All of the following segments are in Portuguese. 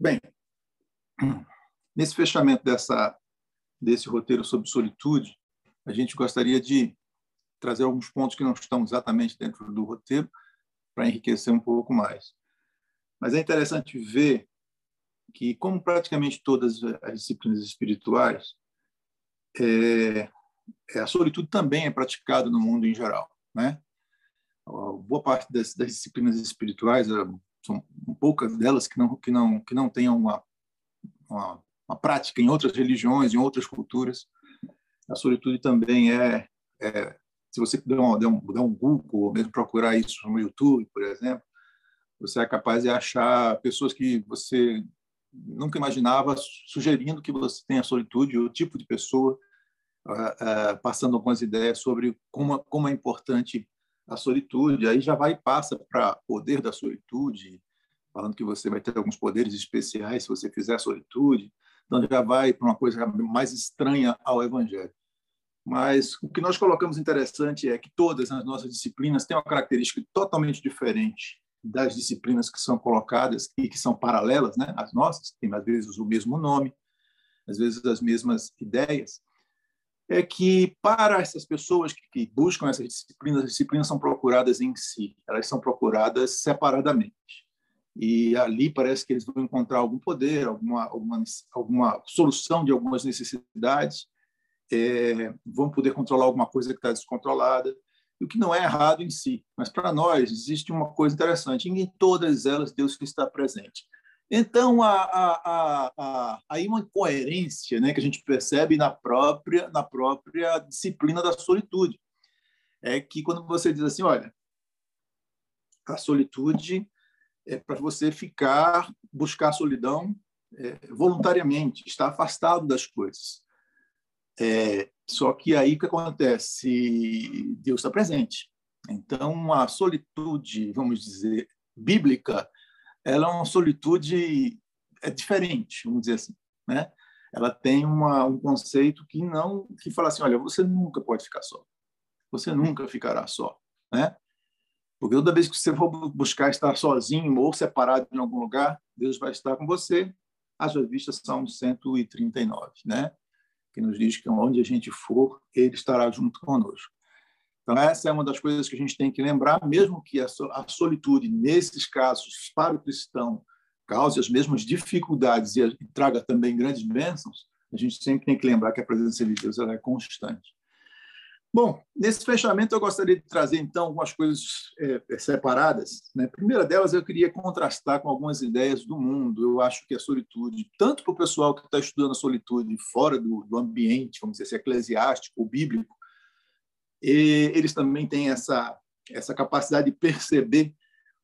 Bem, nesse fechamento dessa, desse roteiro sobre solitude, a gente gostaria de trazer alguns pontos que não estão exatamente dentro do roteiro para enriquecer um pouco mais. Mas é interessante ver que, como praticamente todas as disciplinas espirituais, é, é, a solitude também é praticada no mundo em geral, né? Boa parte das, das disciplinas espirituais é, são poucas delas que não que não que não tenham uma, uma, uma prática em outras religiões, em outras culturas. A solitude também é, é se você der um, der, um, der um Google ou mesmo procurar isso no YouTube, por exemplo, você é capaz de achar pessoas que você nunca imaginava sugerindo que você tenha solitude, o tipo de pessoa, uh, uh, passando algumas ideias sobre como, como é importante a solitude. Aí já vai e passa para poder da solitude, falando que você vai ter alguns poderes especiais se você fizer solitude. Então já vai para uma coisa mais estranha ao Evangelho. Mas o que nós colocamos interessante é que todas as nossas disciplinas têm uma característica totalmente diferente das disciplinas que são colocadas e que são paralelas, né, às nossas, têm às vezes o mesmo nome, às vezes as mesmas ideias, é que para essas pessoas que, que buscam essas disciplinas, as disciplinas são procuradas em si, elas são procuradas separadamente. E ali parece que eles vão encontrar algum poder, alguma, alguma, alguma solução de algumas necessidades, é, vão poder controlar alguma coisa que está descontrolada, o que não é errado em si. Mas para nós existe uma coisa interessante: em todas elas Deus está presente. Então há, há, há, há uma incoerência né, que a gente percebe na própria, na própria disciplina da solitude. É que quando você diz assim, olha, a solitude é para você ficar, buscar a solidão é, voluntariamente, estar afastado das coisas. É, só que aí o que acontece? Deus está presente. Então, a solitude, vamos dizer, bíblica, ela é uma solitude é diferente, vamos dizer assim, né? Ela tem uma, um conceito que não que fala assim, olha, você nunca pode ficar só. Você nunca ficará só, né? Porque toda vez que você for buscar estar sozinho ou separado em algum lugar, Deus vai estar com você. Haja vista Salmo 139, né? que nos diz que onde a gente for, Ele estará junto conosco. Então, essa é uma das coisas que a gente tem que lembrar, mesmo que a solitude, nesses casos, para o cristão, cause as mesmas dificuldades e traga também grandes bênçãos, a gente sempre tem que lembrar que a presença de Deus ela é constante. Bom, nesse fechamento eu gostaria de trazer então algumas coisas é, é, separadas. Né? A primeira delas eu queria contrastar com algumas ideias do mundo. Eu acho que a solitude, tanto para o pessoal que está estudando a solitude fora do, do ambiente, vamos dizer assim, eclesiástico ou bíblico, eles também têm essa essa capacidade de perceber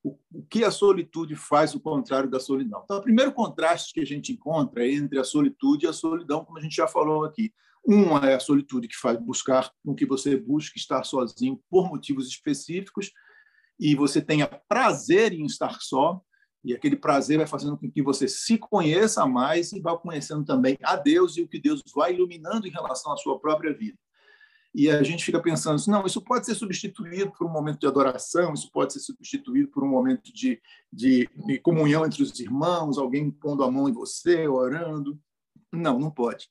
o, o que a solitude faz o contrário da solidão. Então, o primeiro contraste que a gente encontra é entre a solitude e a solidão, como a gente já falou aqui. Uma é a solitude que faz buscar com que você busque estar sozinho por motivos específicos e você tenha prazer em estar só, e aquele prazer vai fazendo com que você se conheça mais e vá conhecendo também a Deus e o que Deus vai iluminando em relação à sua própria vida. E a gente fica pensando, assim, não, isso pode ser substituído por um momento de adoração, isso pode ser substituído por um momento de, de, de comunhão entre os irmãos, alguém pondo a mão em você, orando. Não, não pode.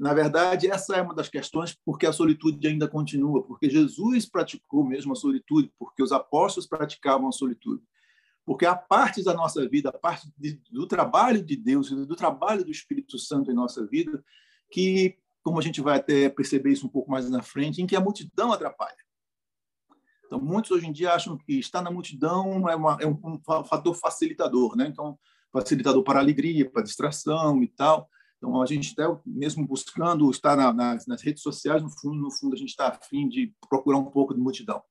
Na verdade, essa é uma das questões porque a solitude ainda continua, porque Jesus praticou mesmo a solitude, porque os apóstolos praticavam a solitude. Porque a parte da nossa vida, a parte de, do trabalho de Deus, do trabalho do Espírito Santo em nossa vida, que, como a gente vai até perceber isso um pouco mais na frente, em que a multidão atrapalha. Então, muitos hoje em dia acham que estar na multidão é, uma, é um, fator facilitador, né? Então, facilitador para alegria, para distração e tal. Então, a gente está mesmo buscando estar na, nas, nas, redes sociais, no fundo, no fundo, a gente está afim de procurar um pouco de multidão.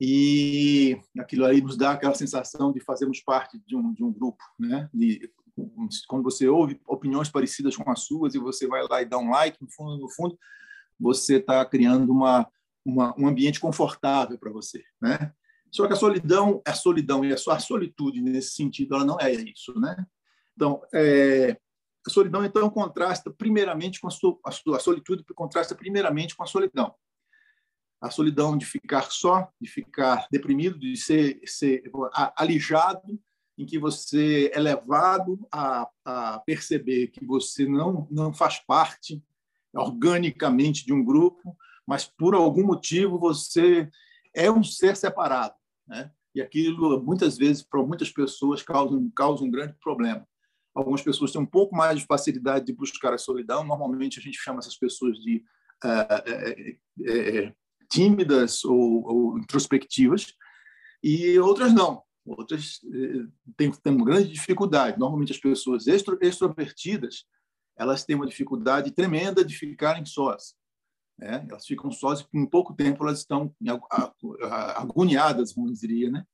E aquilo aí nos dá aquela sensação de fazermos parte de um, de um grupo, né? De, quando você ouve opiniões parecidas com as suas e você vai lá e dá um like, no fundo, no fundo, você está criando uma, uma, um ambiente confortável para você, né? Só que a solidão, a solidão e a sua solitude nesse sentido, ela não é isso, né? Então, é, a solidão, então, contrasta primeiramente com a, sua, a solitude, contrasta primeiramente com a solidão. A solidão de ficar só, de ficar deprimido, de ser, ser alijado, em que você é levado a, a perceber que você não, não faz parte organicamente de um grupo, mas por algum motivo você é um ser separado. Né? E aquilo, muitas vezes, para muitas pessoas, causa, causa um grande problema. Algumas pessoas têm um pouco mais de facilidade de buscar a solidão. Normalmente, a gente chama essas pessoas de uh, uh, uh, tímidas ou, ou, introspectivas, e outras não. Outras têm, têm uma grande dificuldade. Normalmente, as pessoas extro, extrovertidas elas têm uma dificuldade tremenda de ficarem sós. Né? Elas ficam sós e, em pouco tempo, elas estão agoniadas, como diria, né?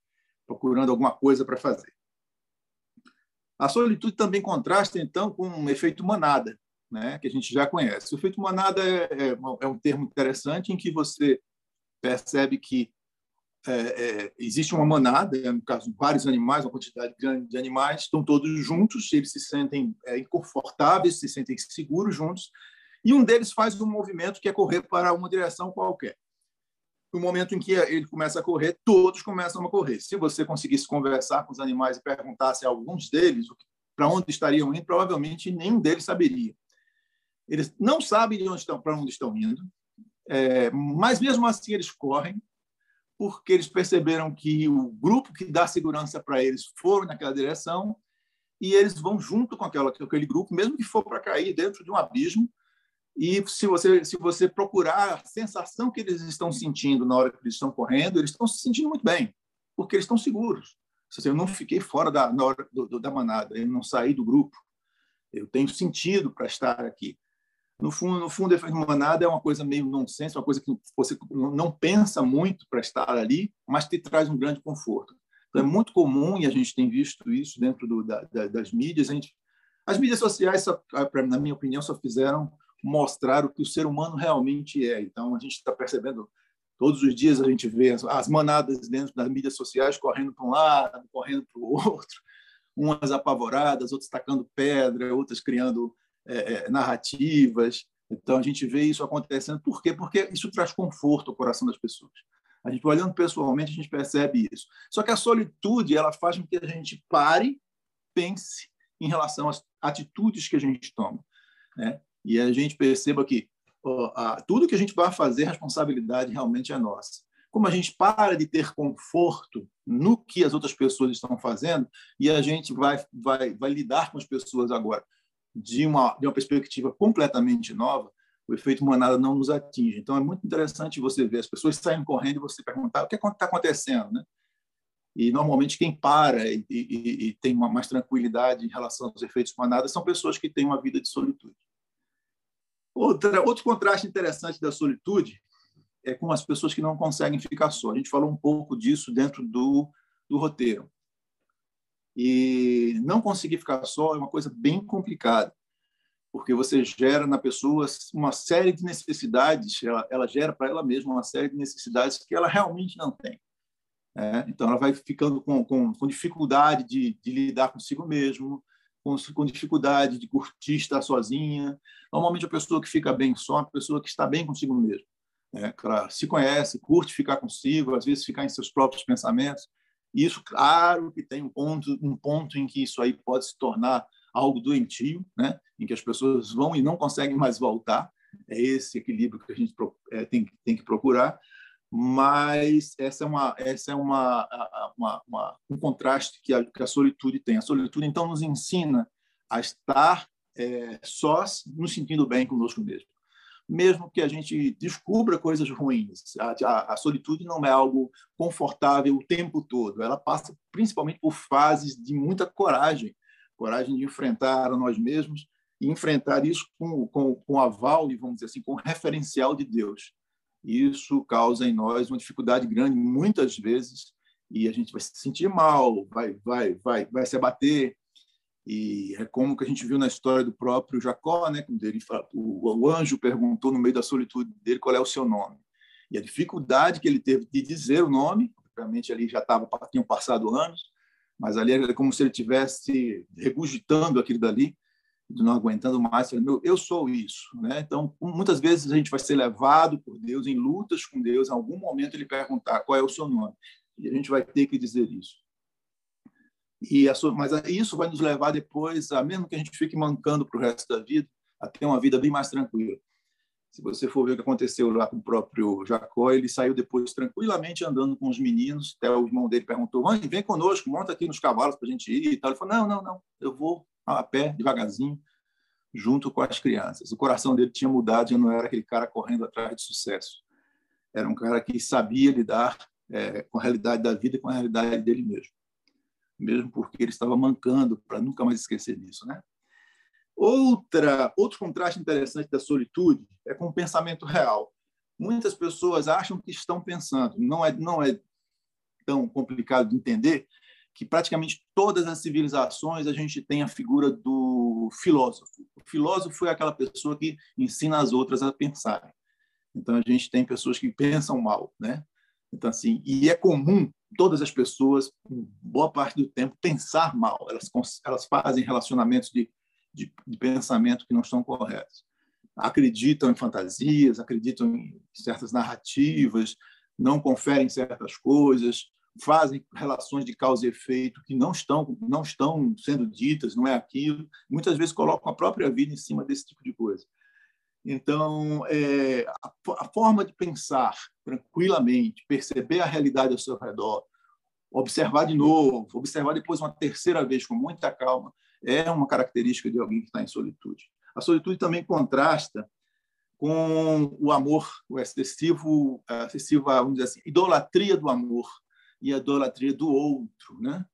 procurando alguma coisa para fazer. A solitude também contrasta, então, com um efeito manada, né? que a gente já conhece. O efeito manada é, é, é um termo interessante em que você percebe que é, é, existe uma manada, no caso, vários animais, uma quantidade grande de animais, estão todos juntos, eles se sentem é, confortáveis, se sentem seguros juntos, e um deles faz um movimento que é correr para uma direção qualquer. No momento em que ele começa a correr, todos começam a correr. Se você conseguisse conversar com os animais e perguntasse a alguns deles para onde estariam indo, provavelmente nenhum deles saberia. Eles não sabem onde estão, para onde estão indo, é, mas mesmo assim eles correm, porque eles perceberam que o grupo que dá segurança para eles foram naquela direção e eles vão junto com aquela, aquele grupo, mesmo que for para cair dentro de um abismo, e se você, se você procurar a sensação que eles estão sentindo na hora que eles estão correndo, eles estão se sentindo muito bem, porque eles estão seguros. Eu não fiquei fora da, da manada, eu não saí do grupo. Eu tenho sentido para estar aqui. No fundo, no fundo, efeito manada é uma coisa meio nonsense, uma coisa que você não pensa muito para estar ali, mas te traz um grande conforto. Então, é muito comum, e a gente tem visto isso dentro do, da, da, das mídias, a gente, as mídias sociais, só, na minha opinião, só fizeram mostrar o que o ser humano realmente é. Então, a gente está percebendo, todos os dias a gente vê as manadas dentro das mídias sociais correndo para um lado, correndo para o outro, umas apavoradas, outras tacando pedra, outras criando é, é, narrativas. Então, a gente vê isso acontecendo. Por quê? Porque isso traz conforto ao coração das pessoas. A gente olhando pessoalmente, a gente percebe isso. Só que a solitude ela faz com que a gente pare, pense em relação às atitudes que a gente toma. Né? e a gente perceba que ó, a, tudo que a gente vai fazer, a responsabilidade realmente é nossa. Como a gente para de ter conforto no que as outras pessoas estão fazendo e a gente vai, vai, vai lidar com as pessoas agora de uma, de uma perspectiva completamente nova, o efeito manada não nos atinge. Então, é muito interessante você ver as pessoas saindo correndo e você perguntar o que é está acontecendo, né? E, normalmente, quem para e, e, e tem uma mais tranquilidade em relação aos efeitos manada são pessoas que têm uma vida de solitude. Outra, outro contraste interessante da solitude é com as pessoas que não conseguem ficar só. A gente falou um pouco disso dentro do, do roteiro. E não conseguir ficar só é uma coisa bem complicada, porque você gera na pessoa uma série de necessidades, ela, ela gera para ela mesma uma série de necessidades que ela realmente não tem. É, então, ela vai ficando com, com, com dificuldade de, de lidar consigo mesmo, com, com dificuldade de curtir estar sozinha. Normalmente, a pessoa que fica bem só é a pessoa que está bem consigo mesmo. Né? Ela se conhece, curte ficar consigo, às vezes ficar em seus próprios pensamentos. Isso, claro, que tem um ponto, um ponto em que isso aí pode se tornar algo doentio, né? em que as pessoas vão e não conseguem mais voltar. É esse equilíbrio que a gente é, tem, tem que procurar mas essa é uma essa é uma, uma, uma um contraste que a, que a, solitude tem a solitude então nos ensina a estar é, sós nos sentindo bem conosco mesmo mesmo que a gente descubra coisas ruins. A, a, a, solitude não é algo confortável o tempo todo. Ela passa principalmente por fases de muita coragem. Coragem de enfrentar a nós mesmos e enfrentar isso com, com, com aval e vamos dizer assim com referencial de Deus. Isso causa em nós uma dificuldade grande muitas vezes e a gente vai se sentir mal, vai vai vai vai se abater e é como que a gente viu na história do próprio Jacó, né, quando ele o, o anjo perguntou no meio da solitude dele qual é o seu nome e a dificuldade que ele teve de dizer o nome, obviamente ali já estava tinham passado anos, mas ali era como se ele tivesse regurgitando aquilo dali não aguentando mais, falando, eu sou isso. Né? Então, muitas vezes a gente vai ser levado por Deus em lutas com Deus, em algum momento ele perguntar qual é o seu nome, e a gente vai ter que dizer isso. E a, mas isso vai nos levar depois, a mesmo que a gente fique mancando para o resto da vida, a ter uma vida bem mais tranquila. Se você for ver o que aconteceu lá com o próprio Jacó, ele saiu depois tranquilamente andando com os meninos. Até o irmão dele perguntou: Mãe, vem conosco, monta aqui nos cavalos para a gente ir. E tal. Ele falou: Não, não, não, eu vou a pé, devagarzinho, junto com as crianças. O coração dele tinha mudado, já não era aquele cara correndo atrás de sucesso. Era um cara que sabia lidar é, com a realidade da vida e com a realidade dele mesmo. Mesmo porque ele estava mancando para nunca mais esquecer disso, né? Outra, outro contraste interessante da solitude é com o pensamento real. Muitas pessoas acham que estão pensando. Não é, não é tão complicado de entender que praticamente todas as civilizações a gente tem a figura do filósofo. O filósofo é aquela pessoa que ensina as outras a pensarem. Então a gente tem pessoas que pensam mal, né? Então assim, e é comum todas as pessoas, boa parte do tempo, pensar mal. Elas elas fazem relacionamentos de de, de pensamento que não estão corretos. Acreditam em fantasias, acreditam em certas narrativas, não conferem certas coisas, fazem relações de causa e efeito que não estão não estão sendo ditas, não é aquilo. Muitas vezes colocam a própria vida em cima desse tipo de coisa. Então, é, a, a, forma de pensar tranquilamente, perceber a realidade ao seu redor, observar de novo, observar depois uma terceira vez com muita calma, é uma característica de alguém que está em solitude. A solitude também contrasta com o amor, o excessivo, a excessiva, vamos dizer assim, idolatria do amor e a idolatria do outro, né?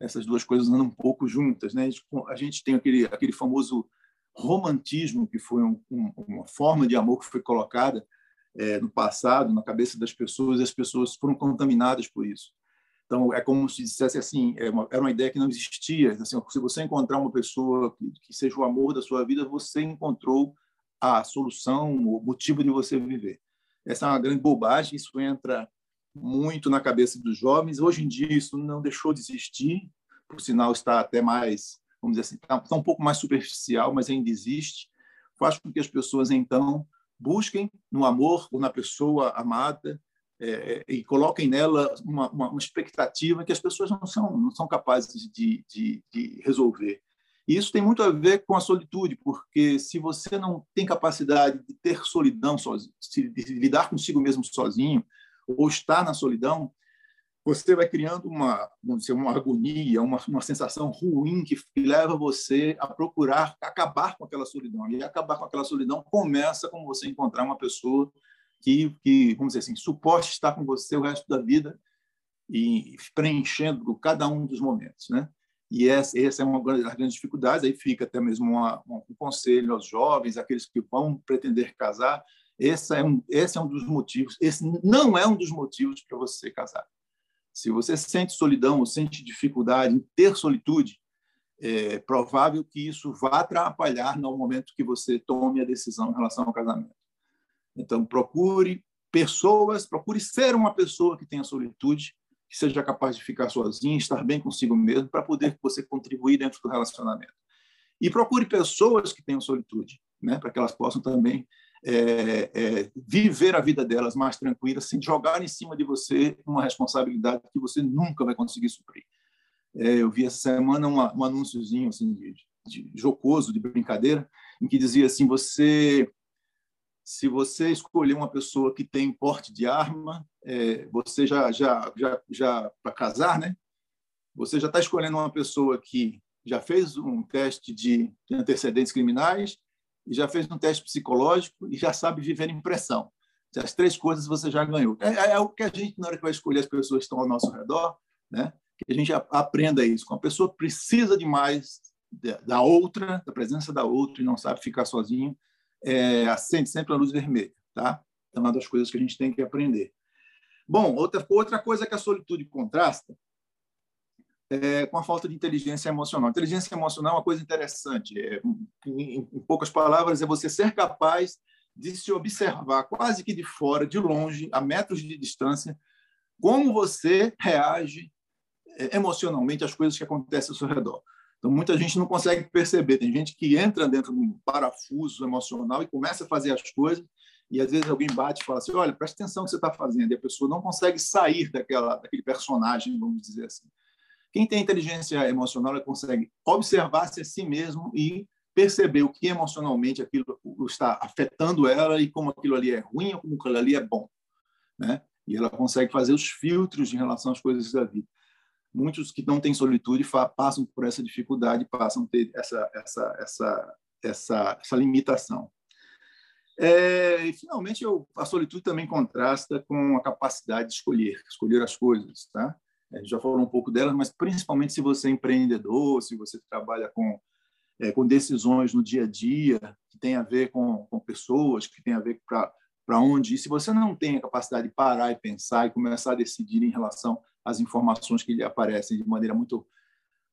Essas duas coisas andam um pouco juntas, né? A gente tem aquele aquele famoso romantismo que foi um, um, uma forma de amor que foi colocada é, no passado na cabeça das pessoas e as pessoas foram contaminadas por isso. Então, é como se dissesse assim, é uma, era uma ideia que não existia. Assim, se você encontrar uma pessoa que, que seja o amor da sua vida, você encontrou a solução, o motivo de você viver. Essa é uma grande bobagem, isso entra muito na cabeça dos jovens. Hoje em dia, isso não deixou de existir, por sinal, está até mais, vamos dizer assim, está, está um pouco mais superficial, mas ainda existe. Faz com que as pessoas, então, busquem no amor ou na pessoa amada é, e coloquem nela uma, uma, uma, expectativa que as pessoas não são, não são capazes de, de, de resolver. E isso tem muito a ver com a solitude, porque se você não tem capacidade de ter solidão sozinho, de lidar consigo mesmo sozinho, ou estar na solidão, você vai criando uma, vamos dizer, uma agonia, uma, uma sensação ruim que leva você a procurar acabar com aquela solidão. E acabar com aquela solidão começa com você encontrar uma pessoa que, que, vamos dizer assim, suporte estar com você o resto da vida e preenchendo cada um dos momentos, né? E essa, essa é uma das grandes dificuldades. Aí fica até mesmo uma, um conselho aos jovens, aqueles que vão pretender casar. Esse é um, esse é um dos motivos. Esse não é um dos motivos para você casar. Se você sente solidão ou sente dificuldade em ter solitude, é provável que isso vá atrapalhar no momento que você tome a decisão em relação ao casamento. Então, procure pessoas, procure ser uma pessoa que tenha solitude, que seja capaz de ficar sozinha, estar bem consigo mesmo, para poder você contribuir dentro do relacionamento. E procure pessoas que tenham solitude, né, para que elas possam também é, é, viver a vida delas mais tranquila, sem jogar em cima de você uma responsabilidade que você nunca vai conseguir suprir. É, eu vi essa semana um, um anúnciozinho assim, de, de, jocoso, de brincadeira, em que dizia assim: você se você escolher uma pessoa que tem porte de arma, é, você já já já, já para casar, né? Você já está escolhendo uma pessoa que já fez um teste de, antecedentes criminais e já fez um teste psicológico e já sabe viver em pressão. As três coisas você já ganhou. É, é, é o que a gente na hora que vai escolher as pessoas que estão ao nosso redor, né? Que a gente aprenda isso. Quando a pessoa precisa demais da outra, da presença da outra e não sabe ficar sozinho, é, acende sempre a luz vermelha, tá? É uma das coisas que a gente tem que aprender. Bom, outra, outra coisa que a solitude contrasta é com a falta de inteligência emocional. Inteligência emocional é uma coisa interessante. É, em, em poucas palavras, é você ser capaz de se observar quase que de fora, de longe, a metros de distância, como você reage é, emocionalmente às coisas que acontecem ao seu redor. Então, muita gente não consegue perceber. Tem gente que entra dentro de um parafuso emocional e começa a fazer as coisas, e às vezes alguém bate e fala assim: olha, presta atenção no que você está fazendo, e a pessoa não consegue sair daquela, daquele personagem, vamos dizer assim. Quem tem inteligência emocional consegue observar-se a si mesmo e perceber o que emocionalmente aquilo está afetando ela e como aquilo ali é ruim ou como aquilo ali é bom, né? E ela consegue fazer os filtros em relação às coisas da vida. Muitos que não têm solitude passam por essa dificuldade, passam a ter essa essa essa essa, essa limitação. É, e finalmente eu, a solitude também contrasta com a capacidade de escolher, escolher as coisas, tá? Gente já falou um pouco delas, mas principalmente se você é empreendedor, se você trabalha com é, com decisões no dia a dia que tem a ver com, com pessoas, que tem a ver para onde ir. Se você não tem a capacidade de parar e pensar e começar a decidir em relação às informações que lhe aparecem de maneira muito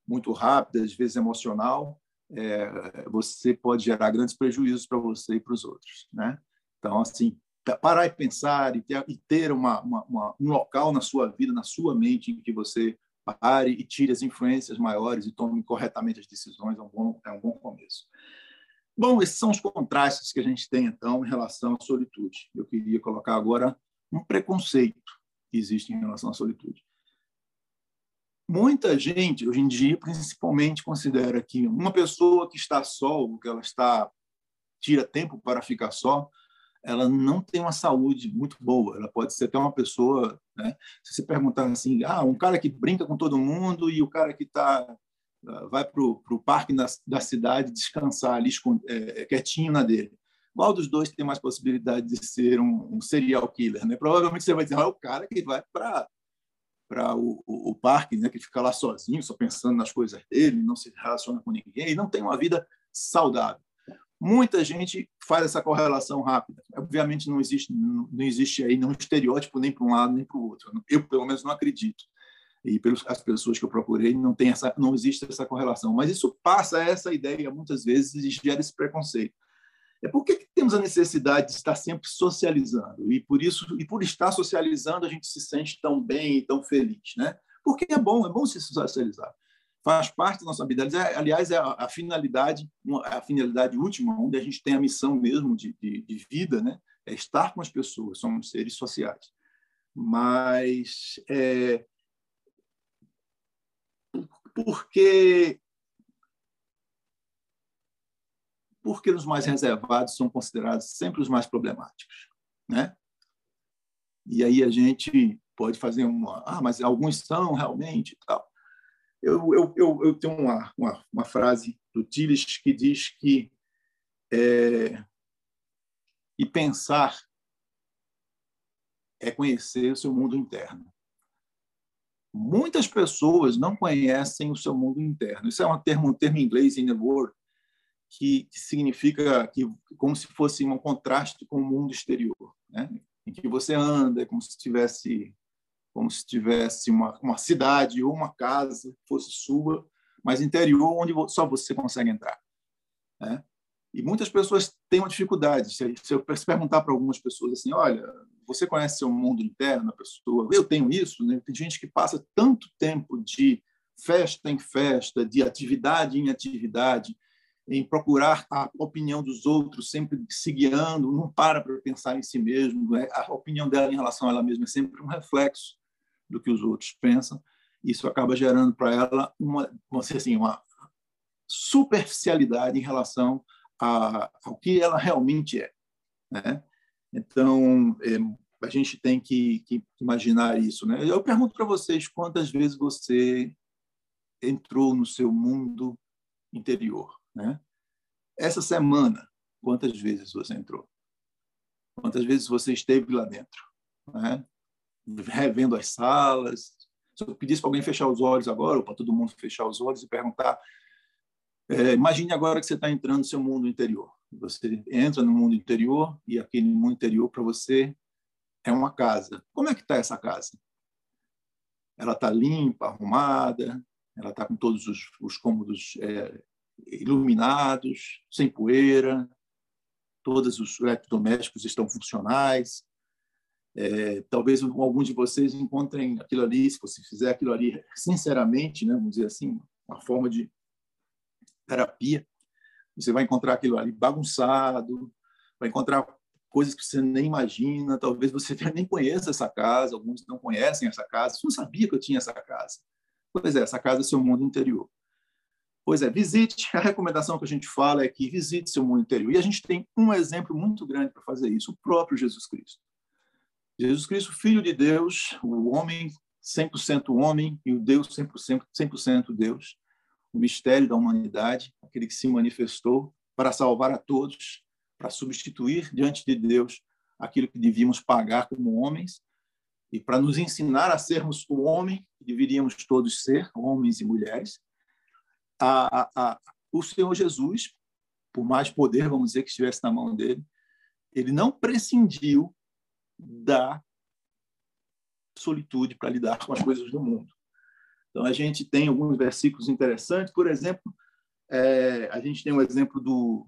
muito rápida, às vezes emocional, é, você pode gerar grandes prejuízos para você e para os outros, né? Então, assim, parar e pensar e ter, e ter uma, uma, uma, um local na sua vida, na sua mente, em que você pare e tire as influências maiores e tome corretamente as decisões, é um bom, é um bom começo. Bom, esses são os contrastes que a gente tem, então, em relação à solitude. Eu queria colocar agora um preconceito que existe em relação à solitude. Muita gente, hoje em dia, principalmente, considera que uma pessoa que está só, ou que ela está tira tempo para ficar só, ela não tem uma saúde muito boa. Ela pode ser até uma pessoa, né? Se você perguntar assim, ah, um cara que brinca com todo mundo e o cara que tá ah, vai para o parque da, da, cidade descansar ali é, quietinho na dele. Qual dos dois tem mais possibilidade de ser um, um serial killer? Né? Provavelmente você vai dizer, ah, é o cara que vai para para o, o, o, parque, né, que fica lá sozinho, só pensando nas coisas dele, não se relaciona com ninguém, não tem uma vida saudável. Muita gente faz essa correlação rápida. Obviamente não existe não existe aí nenhum estereótipo nem para um lado nem para o outro. Eu pelo menos não acredito. E pelas pessoas que eu procurei não tem essa não existe essa correlação. Mas isso passa essa ideia muitas vezes e gera esse preconceito. É por que temos a necessidade de estar sempre socializando e por isso e por estar socializando a gente se sente tão bem e tão feliz, né? Porque é bom, é bom se socializar faz parte da nossa vida. Aliás, é a, finalidade, a finalidade última, onde a gente tem a missão mesmo de, de, de vida, né? É estar com as pessoas, somos seres sociais. Mas é, porque porque os mais reservados são considerados sempre os mais problemáticos, né? E aí a gente pode fazer uma, ah, mas alguns são realmente tal. Eu, eu, eu, eu tenho uma, uma, uma, frase do Tillich que diz que é, e pensar é conhecer o seu mundo interno. Muitas pessoas não conhecem o seu mundo interno. Isso é um termo, um termo em inglês, inner world, que, significa que como se fosse um contraste com o mundo exterior, né? em que você anda, como se estivesse como se tivesse uma, uma cidade ou uma casa fosse sua, mas interior onde só você consegue entrar. Né? E muitas pessoas têm uma dificuldade. Se, eu perguntar para algumas pessoas assim, olha, você conhece seu mundo interno, a pessoa? Eu tenho isso. Né? Tem gente que passa tanto tempo de festa em festa, de atividade em atividade, em procurar a opinião dos outros, sempre se guiando, não para para pensar em si mesmo. Né? A opinião dela em relação a ela mesma é sempre um reflexo do que os outros pensam. Isso acaba gerando para ela uma, assim, uma superficialidade em relação a, ao que ela realmente é. Né? Então, é, a gente tem que, que, imaginar isso. Né? Eu pergunto para vocês quantas vezes você entrou no seu mundo interior. Né? Essa semana, quantas vezes você entrou? Quantas vezes você esteve lá dentro? Né? Revendo as salas. Se eu pedisse para alguém fechar os olhos agora, ou para todo mundo fechar os olhos e perguntar, é, imagine agora que você está entrando no seu mundo interior. Você entra no mundo interior e aquele mundo interior para você é uma casa. Como é que está essa casa? Ela está limpa, arrumada, ela está com todos os, os cômodos é, iluminados, sem poeira, todos os eletrodomésticos estão funcionais, é, talvez alguns de vocês encontrem aquilo ali, se você fizer aquilo ali sinceramente, né, vamos dizer assim, uma forma de terapia, você vai encontrar aquilo ali bagunçado, vai encontrar coisas que você nem imagina, talvez você nem conheça essa casa, alguns não conhecem essa casa, você não sabia que eu tinha essa casa. Pois é, essa casa é seu mundo interior. Pois é, visite. A recomendação que a gente fala é que visite seu mundo interior. E a gente tem um exemplo muito grande para fazer isso: o próprio Jesus Cristo. Jesus Cristo, Filho de Deus, o homem 100% homem e o Deus 100%, 100 Deus, o mistério da humanidade, aquele que se manifestou para salvar a todos, para substituir diante de Deus aquilo que devíamos pagar como homens e para nos ensinar a sermos o homem que deveríamos todos ser, homens e mulheres. A, a, a, o Senhor Jesus, por mais poder, vamos dizer, que estivesse na mão dele, ele não prescindiu da solitude para lidar com as coisas do mundo. Então, a gente tem alguns versículos interessantes. Por exemplo, é, a gente tem um exemplo do.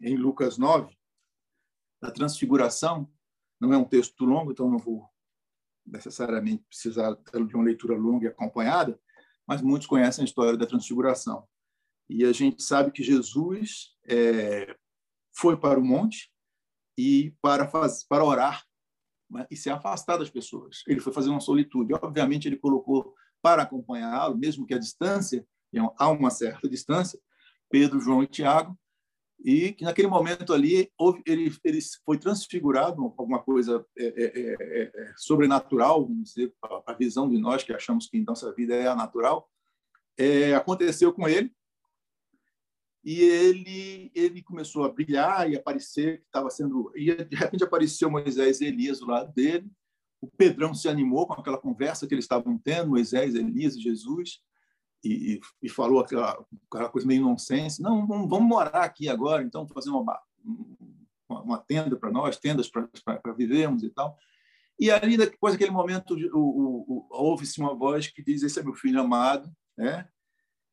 Em Lucas 9, da transfiguração. Não é um texto longo, então não vou necessariamente precisar de uma leitura longa e acompanhada, mas muitos conhecem a história da transfiguração. E a gente sabe que Jesus é, foi para o monte e para, faz, para orar né, e se afastar das pessoas. Ele foi fazer uma solitude. Obviamente, ele colocou para acompanhá-lo, mesmo que a distância, há uma certa distância, Pedro, João e Tiago, e que naquele momento ali houve, ele, ele foi transfigurado, alguma coisa é, é, é, é sobrenatural, vamos dizer, a visão de nós que achamos que nossa vida é a natural, é, aconteceu com ele, e ele ele começou a brilhar e aparecer que estava sendo e de repente apareceu Moisés e Elias do lado dele. O Pedrão se animou com aquela conversa que eles estavam tendo Moisés Elias e Jesus e, e falou aquela, aquela, coisa meio nonsense. Não vamos, vamos, morar aqui agora então fazer uma uma, tenda para nós tendas para vivermos e tal. E ali depois daquele momento houve-se uma voz que diz esse é meu filho amado né?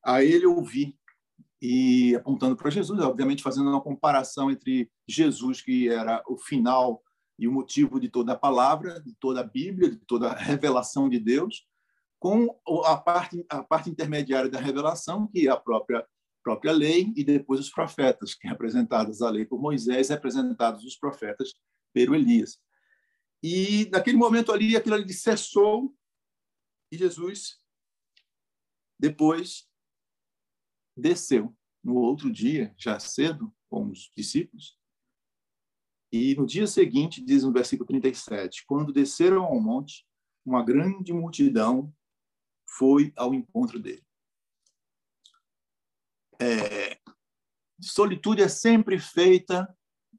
A ele ouvi e apontando para Jesus, obviamente fazendo uma comparação entre Jesus, que era o final e o motivo de toda a palavra, de toda a Bíblia, de toda a revelação de Deus, com a parte, a parte intermediária da revelação, que é a própria, própria lei, e depois os profetas, que representados a lei por Moisés, representados os profetas pelo Elias. E naquele momento ali, aquilo ali cessou, e Jesus, depois, desceu no outro dia, já cedo, com os discípulos. E no dia seguinte, diz no versículo 37, quando desceram ao monte, uma grande multidão foi ao encontro dele. É, solitude é sempre feita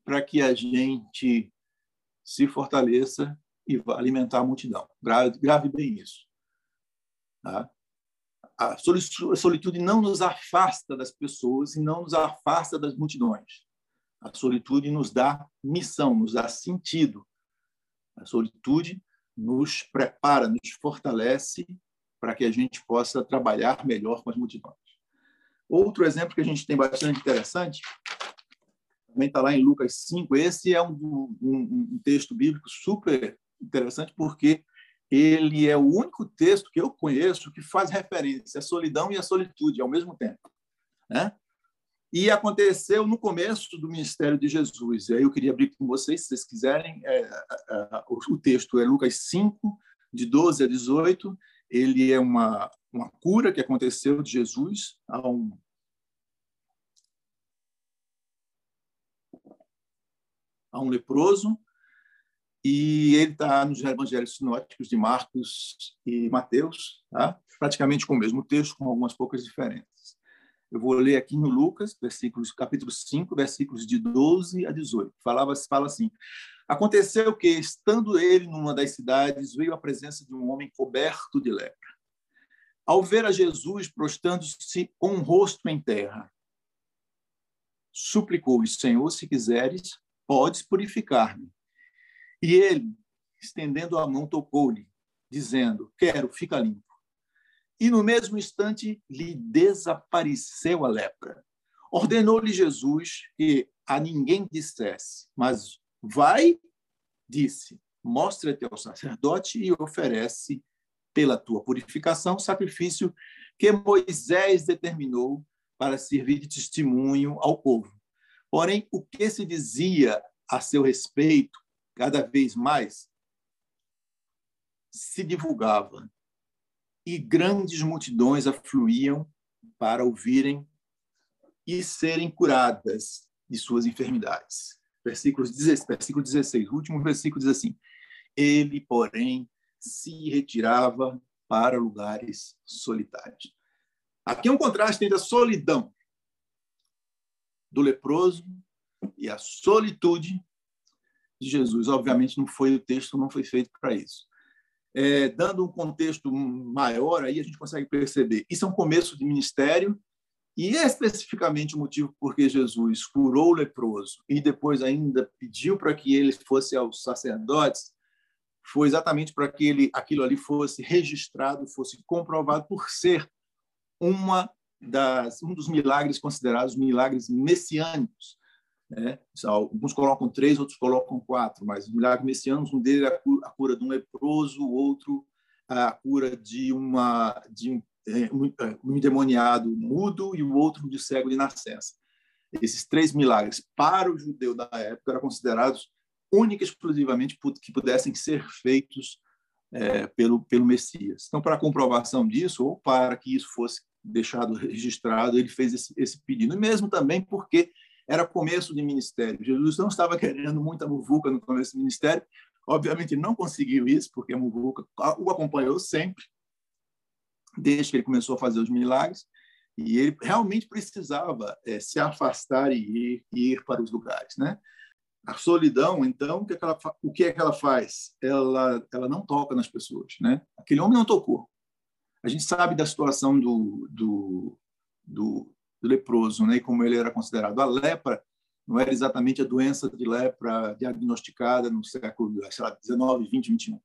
para que a gente se fortaleça e vá alimentar a multidão. Grave, grave bem isso. Tá? A solitude não nos afasta das pessoas e não nos afasta das multidões. A solitude nos dá missão, nos dá sentido. A solitude nos prepara, nos fortalece para que a gente possa trabalhar melhor com as multidões. Outro exemplo que a gente tem bastante interessante, também está lá em Lucas 5. Esse é um, um, um texto bíblico super interessante, porque ele é o único texto que eu conheço que faz referência à solidão e à solitude ao mesmo tempo. Né? E aconteceu no começo do ministério de Jesus. E aí eu queria abrir com vocês, se vocês quiserem. É, é, é o texto é Lucas 5, de 12 a 18. Ele é uma, uma cura que aconteceu de Jesus a um, a um leproso e ele está nos evangelhos sinóticos de Marcos e Mateus, tá? praticamente com o mesmo texto, com algumas poucas diferenças. Eu vou ler aqui no Lucas, versículos, capítulo 5, versículos de 12 a 18. Falava, fala assim: Aconteceu que, estando ele numa das cidades, veio a presença de um homem coberto de lepra. Ao ver a Jesus prostrando-se com o rosto em terra, suplicou-lhe: Senhor, se quiseres, podes purificar-me. E ele, estendendo a mão, tocou-lhe, dizendo: Quero, fica limpo. E no mesmo instante lhe desapareceu a lepra. Ordenou-lhe Jesus que a ninguém dissesse, mas vai, disse, mostra-te ao sacerdote e oferece pela tua purificação sacrifício que Moisés determinou para servir de testemunho ao povo. Porém, o que se dizia a seu respeito cada vez mais se divulgava e grandes multidões afluíam para ouvirem e serem curadas de suas enfermidades. Versículos 16, versículo 16, o último versículo diz assim: Ele, porém, se retirava para lugares solitários. Aqui é um contraste entre a solidão do leproso e a solitude de Jesus. Obviamente, não foi o texto, não foi feito para isso. É, dando um contexto maior, aí a gente consegue perceber. Isso é um começo de ministério e especificamente o motivo por que Jesus curou o leproso e depois ainda pediu para que ele fosse aos sacerdotes foi exatamente para que ele, aquilo ali fosse registrado, fosse comprovado por ser uma das, um dos milagres considerados milagres messiânicos. Né? Alguns colocam três, outros colocam quatro, mas os milagres messiânicos, um deles é a cura de um leproso, o outro a cura de, uma, de um, é, é, um endemoniado mudo e o outro de cego de nascença. Esses três milagres, para o judeu da época, eram considerados única e exclusivamente que pudessem ser feitos é, pelo, pelo Messias. Então, para comprovação disso, ou para que isso fosse deixado registrado, ele fez esse, esse pedido. E mesmo também porque era começo de ministério. Jesus não estava querendo muita muvuca no começo do ministério. Obviamente, não conseguiu isso, porque a muvuca o acompanhou sempre, desde que ele começou a fazer os milagres. E ele realmente precisava é, se afastar e ir, ir para os lugares, né? A solidão, então, o que, é que, ela, o que é que ela faz? Ela, ela não toca nas pessoas, né? Aquele homem não tocou. A gente sabe da situação do, do, do, do leproso, né? E como ele era considerado. A lepra não era exatamente a doença de lepra diagnosticada no século, sei lá, 19, 20, 21.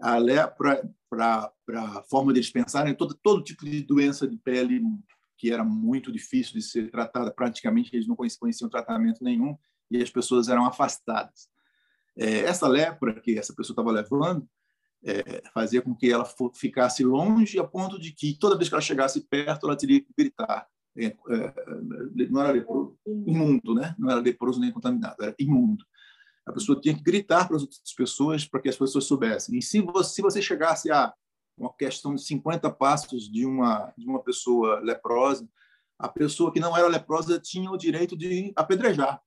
A lepra, para a forma deles pensarem, todo, todo tipo de doença de pele que era muito difícil de ser tratada, praticamente eles não conheciam tratamento nenhum e as pessoas eram afastadas. É, essa lepra que essa pessoa estava levando é, fazia com que ela ficasse longe a ponto de que toda vez que ela chegasse perto ela teria que gritar. É, é, não era leproso, imundo, né? Não era leproso nem contaminado, era imundo. A pessoa tinha que gritar para as outras pessoas para que as pessoas soubessem. E se você, se você chegasse a uma questão de 50 passos de uma de uma pessoa leprosa, a pessoa que não era leprosa tinha o direito de apedrejar.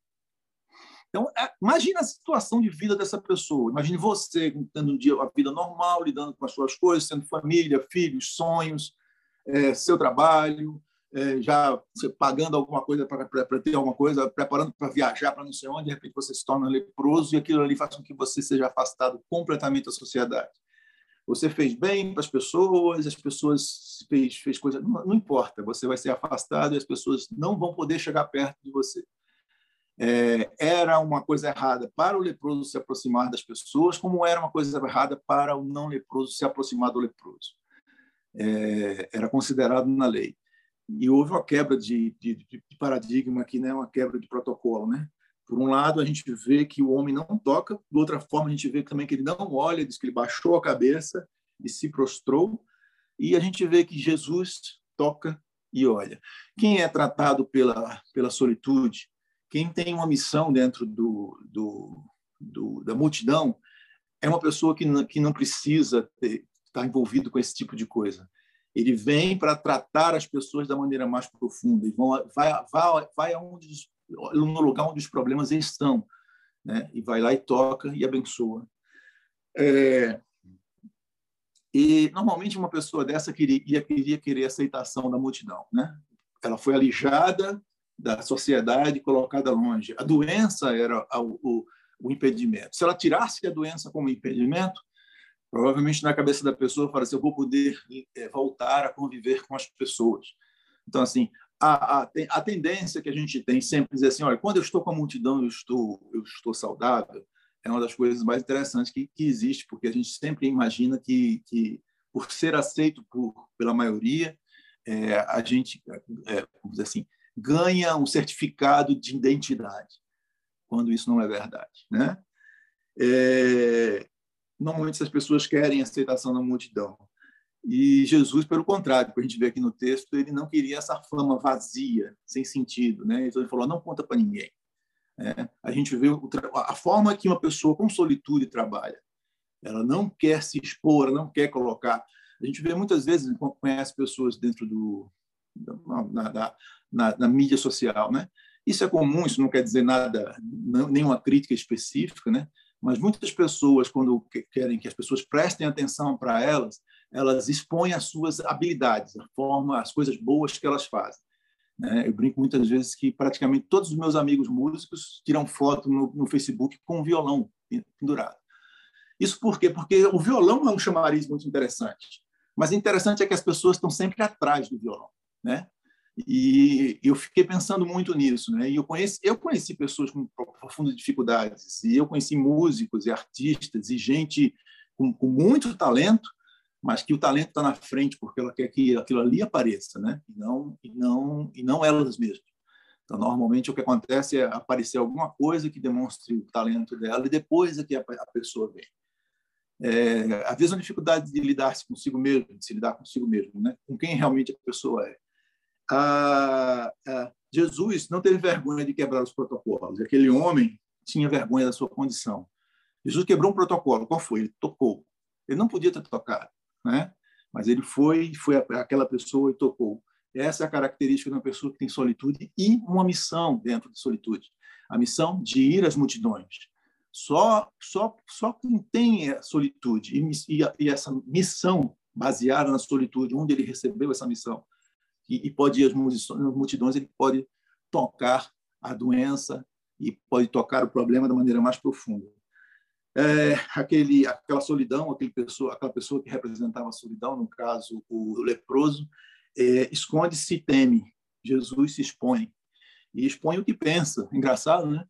Então, é, imagine a situação de vida dessa pessoa. Imagine você tendo um dia, uma vida normal, lidando com as suas coisas, tendo família, filhos, sonhos, é, seu trabalho, é, já pagando alguma coisa para ter alguma coisa, preparando para viajar para não sei onde, de repente você se torna leproso e aquilo ali faz com que você seja afastado completamente da sociedade. Você fez bem para as pessoas, as pessoas fez, fez coisa, não, não importa, você vai ser afastado e as pessoas não vão poder chegar perto de você é, era uma coisa errada para o leproso se aproximar das pessoas, como era uma coisa errada para o não leproso se aproximar do leproso. É, era considerado na lei. E houve uma quebra de, de, de, paradigma aqui, né? uma quebra de protocolo. Né? Por um lado, a gente vê que o homem não toca, de outra forma, a gente vê também que ele não olha, diz que ele baixou a cabeça e se prostrou, e a gente vê que Jesus toca e olha. Quem é tratado pela, pela solitude, quem tem uma missão dentro do, do, do, da multidão é uma pessoa que não, que não precisa ter, estar envolvido com esse tipo de coisa. Ele vem para tratar as pessoas da maneira mais profunda e vão, vai, vai, vai aonde, no lugar onde os problemas estão, né? e vai lá e toca e abençoa. É, e normalmente uma pessoa dessa queria, queria querer aceitação da multidão, né? Ela foi alijada da sociedade colocada longe. A doença era o, o impedimento. Se ela tirasse a doença como impedimento, provavelmente na cabeça da pessoa fala assim, eu vou poder é, voltar a conviver com as pessoas. Então, assim, a, a, a, tendência que a gente tem sempre dizer assim, olha, quando eu estou com a multidão, eu estou, eu estou saudável, é uma das coisas mais interessantes que, que existe, porque a gente sempre imagina que, que por ser aceito por, pela maioria, é, a gente, é, vamos dizer assim, ganha um certificado de identidade, quando isso não é verdade. Né? É, normalmente, essas pessoas querem aceitação da multidão. E Jesus, pelo contrário, que a gente vê aqui no texto, ele não queria essa fama vazia, sem sentido. Né? Então, ele falou: não conta para ninguém. É, a gente vê a forma que uma pessoa com solitude trabalha. ela não quer se expor, ela não quer colocar. A gente vê muitas vezes, conhece pessoas dentro do na, na, na, mídia social, né? Isso é comum, isso não quer dizer nada, não, nenhuma crítica específica, né? Mas muitas pessoas, quando querem que as pessoas prestem atenção para elas, elas expõem as suas habilidades, a forma, as coisas boas que elas fazem. Né? Eu brinco muitas vezes que praticamente todos os meus amigos músicos tiram foto no, no Facebook com um violão pendurado. Isso por quê? Porque o violão é um chamariz muito interessante. Mas interessante é que as pessoas estão sempre atrás do violão, né? E eu fiquei pensando muito nisso, né? E eu conheci, eu conheci pessoas com profundas dificuldades, e eu conheci músicos e artistas e gente com, com muito talento, mas que o talento está na frente porque ela quer que aquilo ali apareça, né? E não e não e não elas mesmas. Então, normalmente o que acontece é aparecer alguma coisa que demonstre o talento dela e depois é que a, pessoa vem. É, às vezes uma dificuldade de lidar-se consigo mesmo, de se lidar consigo mesmo, né? Com quem realmente a pessoa é. Ah, Jesus não teve vergonha de quebrar os protocolos. Aquele homem tinha vergonha da sua condição. Jesus quebrou um protocolo. Qual foi? Ele tocou. Ele não podia ter tocado né? Mas ele foi, foi aquela pessoa e tocou. Essa é a característica de uma pessoa que tem solitude e uma missão dentro de solitude. A missão de ir às multidões. Só, só, só quem tem solitude e, e, e essa missão baseada na solitude, onde ele recebeu essa missão, e, e pode ir às multidões, ele pode tocar a doença e pode tocar o problema da maneira mais profunda é, aquele, aquela solidão, aquele pessoa, aquela pessoa que representava a solidão, no caso o leproso, é, esconde-se e teme. Jesus se expõe e expõe o que pensa. Engraçado, né?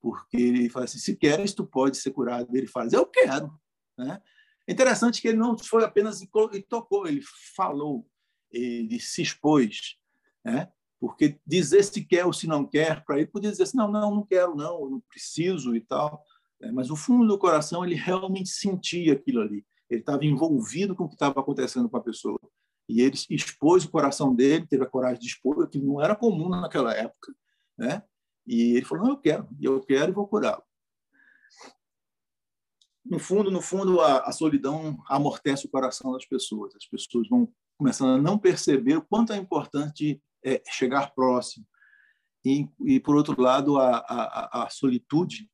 Porque ele fala assim: se queres, tu pode ser curado. Ele fala: eu quero. Né? Interessante que ele não foi apenas e tocou, ele falou, ele se expôs, né? Porque dizer se quer ou se não quer, para ele podia dizer assim: não, não, não quero, não, não preciso e tal. É, mas no fundo do coração ele realmente sentia aquilo ali. Ele estava envolvido com o que estava acontecendo com a pessoa. E ele expôs o coração dele, teve a coragem de expor, que não era comum naquela época, né? E ele falou: "Não, eu quero, eu quero e vou curá-lo". No fundo, no fundo, a, a solidão amortece o coração das pessoas. As pessoas vão começando a não perceber o quanto é importante é, chegar próximo. E, e, por outro lado, a, a, a solitude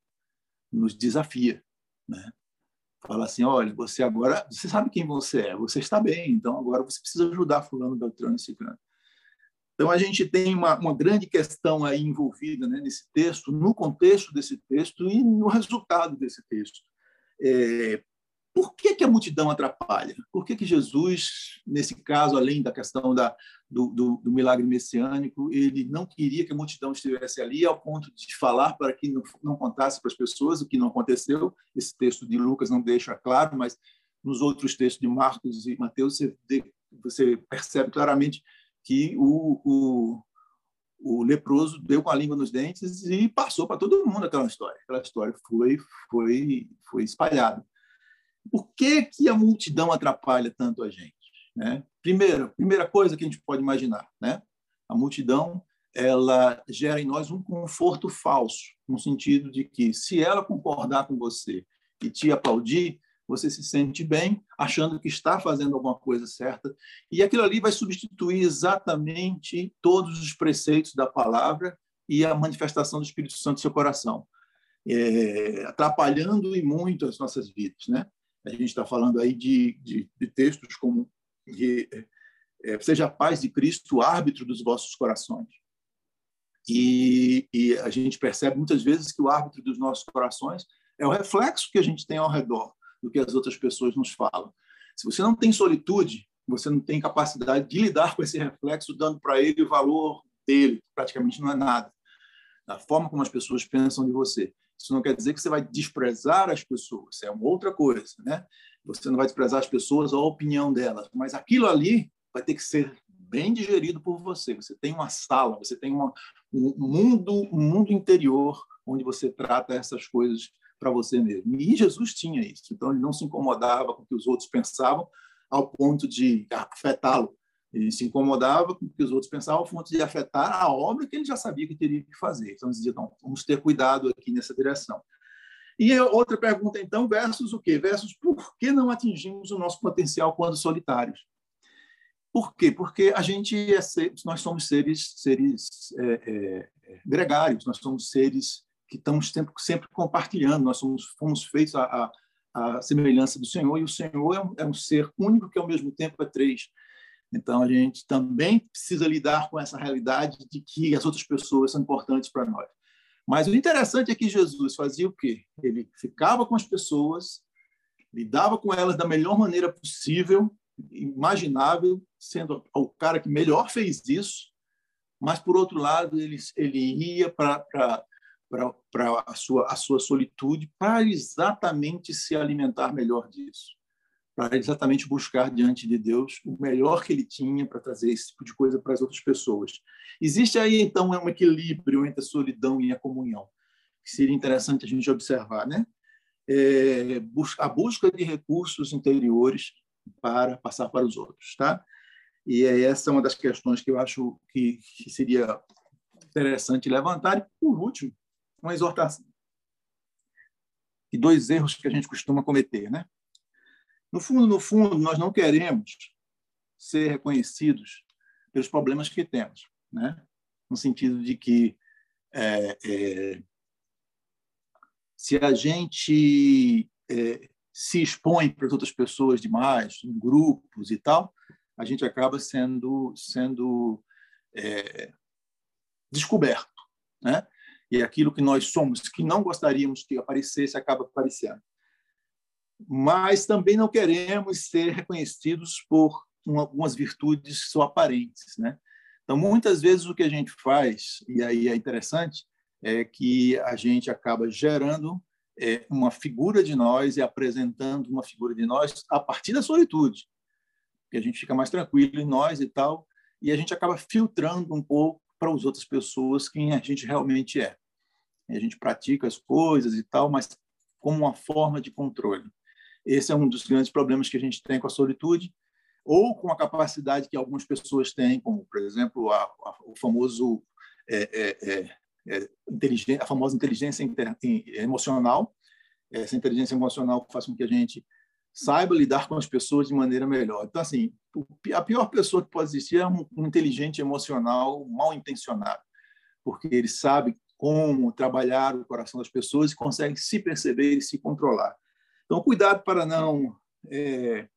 nos desafia, né? Fala assim, olha, você agora, você sabe quem você é, você está bem, então agora você precisa ajudar fulano, Beltrano e Ciclano. Então a gente tem uma, uma grande questão aí envolvida né, nesse texto, no contexto desse texto e no resultado desse texto. É, por que, que a multidão atrapalha? Por que, que Jesus, nesse caso, além da questão da, do, do, do, milagre messiânico, ele não queria que a multidão estivesse ali ao ponto de falar para que não, não contasse para as pessoas o que não aconteceu. Esse texto de Lucas não deixa claro, mas nos outros textos de Marcos e Mateus você, você percebe claramente que o, o, o, leproso deu com a língua nos dentes e passou para todo mundo aquela história. Aquela história foi, foi, foi espalhada. Por que, que a multidão atrapalha tanto a gente? Né? Primeiro, primeira coisa que a gente pode imaginar, né? a multidão ela gera em nós um conforto falso, no sentido de que se ela concordar com você e te aplaudir, você se sente bem, achando que está fazendo alguma coisa certa, e aquilo ali vai substituir exatamente todos os preceitos da palavra e a manifestação do Espírito Santo no seu coração, é, atrapalhando e muito as nossas vidas, né? A gente está falando aí de, de, de textos como é, seja a paz de Cristo árbitro dos vossos corações. E, e, a gente percebe muitas vezes que o árbitro dos nossos corações é o reflexo que a gente tem ao redor do que as outras pessoas nos falam. Se você não tem solitude, você não tem capacidade de lidar com esse reflexo, dando para ele o valor dele, praticamente não é nada, da forma como as pessoas pensam de você. Isso não quer dizer que você vai desprezar as pessoas, é uma outra coisa, né? Você não vai desprezar as pessoas ou a opinião delas, mas aquilo ali vai ter que ser bem digerido por você. Você tem uma sala, você tem uma, um mundo, um mundo interior onde você trata essas coisas para você mesmo. E Jesus tinha isso, então ele não se incomodava com o que os outros pensavam ao ponto de afetá-lo. Ele se incomodava com o que os outros pensavam ponto de afetar a obra que ele já sabia que teria que fazer. Então, dizia, não, vamos ter cuidado aqui nessa direção. E outra pergunta, então, versus o quê? Versus por que não atingimos o nosso potencial quando solitários? Por quê? Porque a gente é ser, nós somos seres, seres é, é, gregários, nós somos seres que estamos sempre, sempre compartilhando, nós somos, fomos feitos a, a, a semelhança do Senhor, e o Senhor é um, é um ser único que, ao mesmo tempo, é três. Então, a gente também precisa lidar com essa realidade de que as outras pessoas são importantes para nós. Mas o interessante é que Jesus fazia o quê? Ele ficava com as pessoas, lidava com elas da melhor maneira possível, imaginável, sendo o cara que melhor fez isso, mas, por outro lado, ele, ele ia para a sua, a sua solitude para exatamente se alimentar melhor disso para exatamente buscar diante de Deus o melhor que ele tinha para trazer esse tipo de coisa para as outras pessoas. Existe aí, então, um equilíbrio entre a solidão e a comunhão, que seria interessante a gente observar, né? É, a busca de recursos interiores para passar para os outros, tá? E essa é uma das questões que eu acho que, que seria interessante levantar. E, por último, uma exortação. E dois erros que a gente costuma cometer, né? No fundo, no fundo, nós não queremos ser reconhecidos pelos problemas que temos, né? No sentido de que é, é, se a gente é, se expõe para outras pessoas demais, em grupos e tal, a gente acaba sendo sendo é, descoberto, né? E aquilo que nós somos, que não gostaríamos que aparecesse, acaba aparecendo mas também não queremos ser reconhecidos por algumas virtudes só aparentes, né? Então, muitas vezes o que a gente faz, e aí é interessante, é que a gente acaba gerando é, uma figura de nós e apresentando uma figura de nós a partir da solitude, que a gente fica mais tranquilo em nós e tal, e a gente acaba filtrando um pouco para as outras pessoas quem a gente realmente é. E a gente pratica as coisas e tal, mas como uma forma de controle. Esse é um dos grandes problemas que a gente tem com a solitude, ou com a capacidade que algumas pessoas têm, como, por exemplo, a, a, o famoso é, é, é, é a famosa inteligência inter, emocional. Essa inteligência emocional faz com que a gente saiba lidar com as pessoas de maneira melhor. Então, assim, a pior pessoa que pode existir é um, um inteligente emocional mal intencionado, porque ele sabe como trabalhar o coração das pessoas e consegue se perceber e se controlar. Então, cuidado para não é,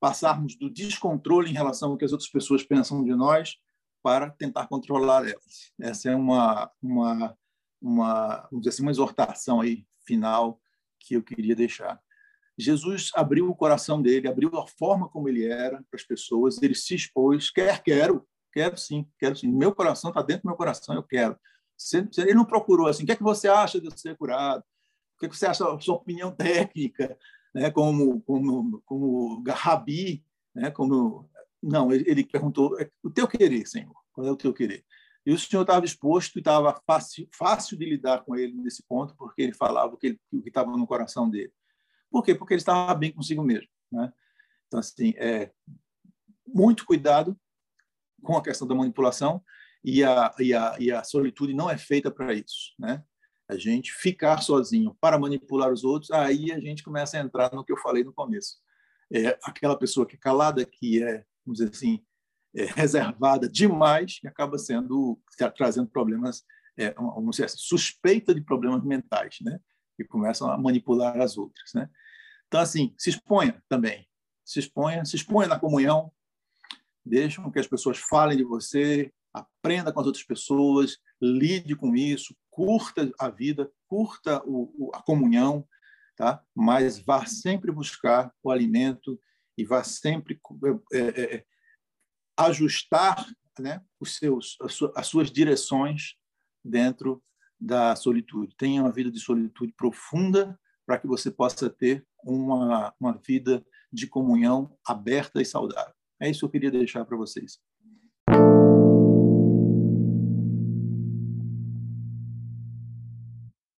passarmos do descontrole em relação ao que as outras pessoas pensam de nós para tentar controlar elas. Essa é uma, uma, uma, vamos assim, uma exortação aí final que eu queria deixar. Jesus abriu o coração dele, abriu a forma como ele era para as pessoas, ele se expôs, quer, quero, quero sim, quero sim. Meu coração está dentro do meu coração, eu quero. Ele não procurou assim, o que é que você acha de eu ser curado? O que você acha da sua opinião técnica, né? como, como, como Rabi, né? como... Não, ele, perguntou, é, o teu querer, Senhor, qual é o teu querer? E o Senhor estava exposto e estava fácil, fácil de lidar com ele nesse ponto, porque ele falava o que estava no coração dele. Por quê? Porque ele estava bem consigo mesmo. Né? Então, assim, é, muito cuidado com a questão da manipulação e a, e a, e a solitude não é feita para isso. Né? A gente ficar sozinho para manipular os outros, aí a gente começa a entrar no que eu falei no começo. É aquela pessoa que é calada, que é, vamos dizer assim, é reservada demais e acaba sendo trazendo problemas, é, vamos dizer assim, suspeita de problemas mentais, né? E começam a manipular as outras, né? Então assim, se exponha também, se exponha, se exponha na comunhão, deixe que as pessoas falem de você, aprenda com as outras pessoas, lide com isso, curta a vida, curta o, a comunhão, tá? mas vá sempre buscar o alimento e vá sempre é, é, é, ajustar né, os seus, as suas direções dentro da solitude. Tenha uma vida de solitude profunda para que você possa ter uma, uma vida de comunhão aberta e saudável. É isso que eu queria deixar para vocês.